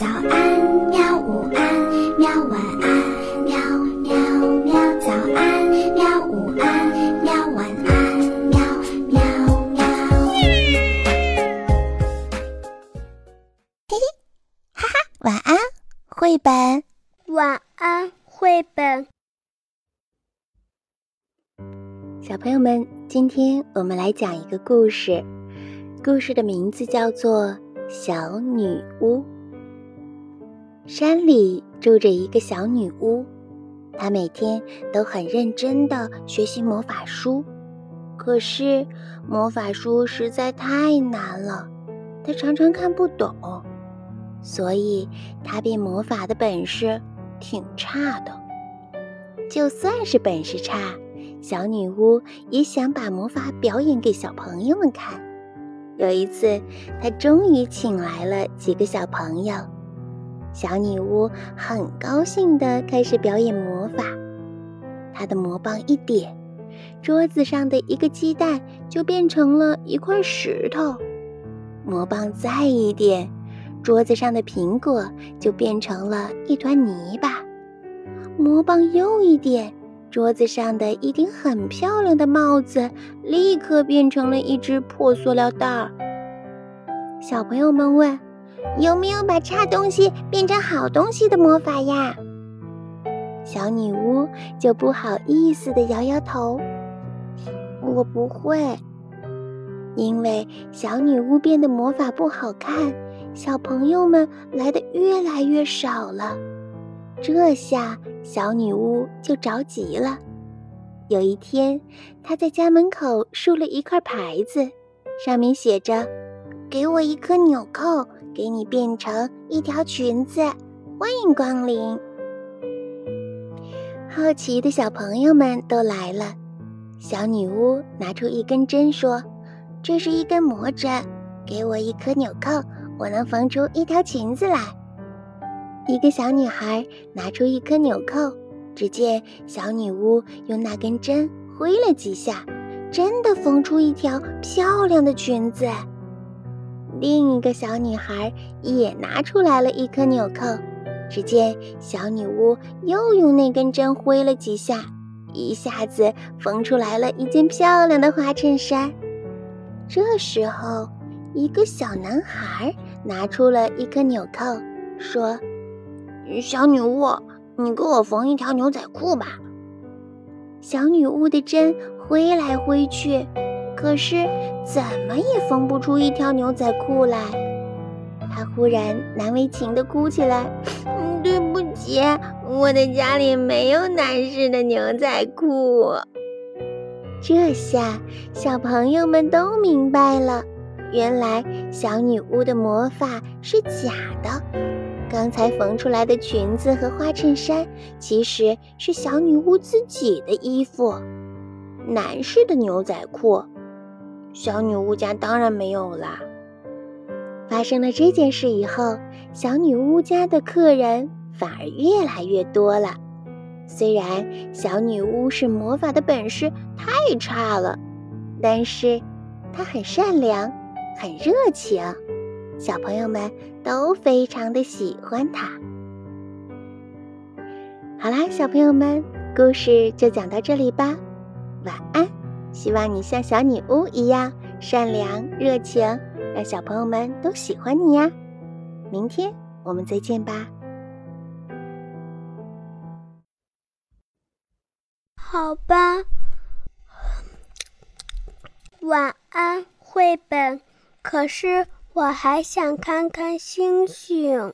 早安，喵！午安，喵！晚安，喵喵喵！早安，喵！午安，喵！晚安，喵喵喵！嘿嘿，哈哈，晚安，绘本。晚安，绘本。小朋友们，今天我们来讲一个故事，故事的名字叫做《小女巫》。山里住着一个小女巫，她每天都很认真地学习魔法书。可是魔法书实在太难了，她常常看不懂，所以她变魔法的本事挺差的。就算是本事差，小女巫也想把魔法表演给小朋友们看。有一次，她终于请来了几个小朋友。小女巫很高兴地开始表演魔法，她的魔棒一点，桌子上的一个鸡蛋就变成了一块石头；魔棒再一点，桌子上的苹果就变成了一团泥巴；魔棒又一点，桌子上的一顶很漂亮的帽子立刻变成了一只破塑料袋儿。小朋友们问。有没有把差东西变成好东西的魔法呀？小女巫就不好意思地摇摇头：“我不会。”因为小女巫变的魔法不好看，小朋友们来的越来越少了。这下小女巫就着急了。有一天，她在家门口竖了一块牌子，上面写着：“给我一颗纽扣。”给你变成一条裙子，欢迎光临！好奇的小朋友们都来了。小女巫拿出一根针，说：“这是一根魔针，给我一颗纽扣，我能缝出一条裙子来。”一个小女孩拿出一颗纽扣，只见小女巫用那根针挥了几下，真的缝出一条漂亮的裙子。另一个小女孩也拿出来了一颗纽扣，只见小女巫又用那根针挥了几下，一下子缝出来了一件漂亮的花衬衫。这时候，一个小男孩拿出了一颗纽扣，说：“小女巫，你给我缝一条牛仔裤吧。”小女巫的针挥来挥去。可是怎么也缝不出一条牛仔裤来，他忽然难为情地哭起来。对不起，我的家里没有男士的牛仔裤。这下小朋友们都明白了，原来小女巫的魔法是假的。刚才缝出来的裙子和花衬衫，其实是小女巫自己的衣服，男士的牛仔裤。小女巫家当然没有啦。发生了这件事以后，小女巫家的客人反而越来越多了。虽然小女巫是魔法的本事太差了，但是她很善良，很热情，小朋友们都非常的喜欢她。好啦，小朋友们，故事就讲到这里吧，晚安。希望你像小女巫一样善良热情，让小朋友们都喜欢你呀！明天我们再见吧。好吧，晚安，绘本。可是我还想看看星星。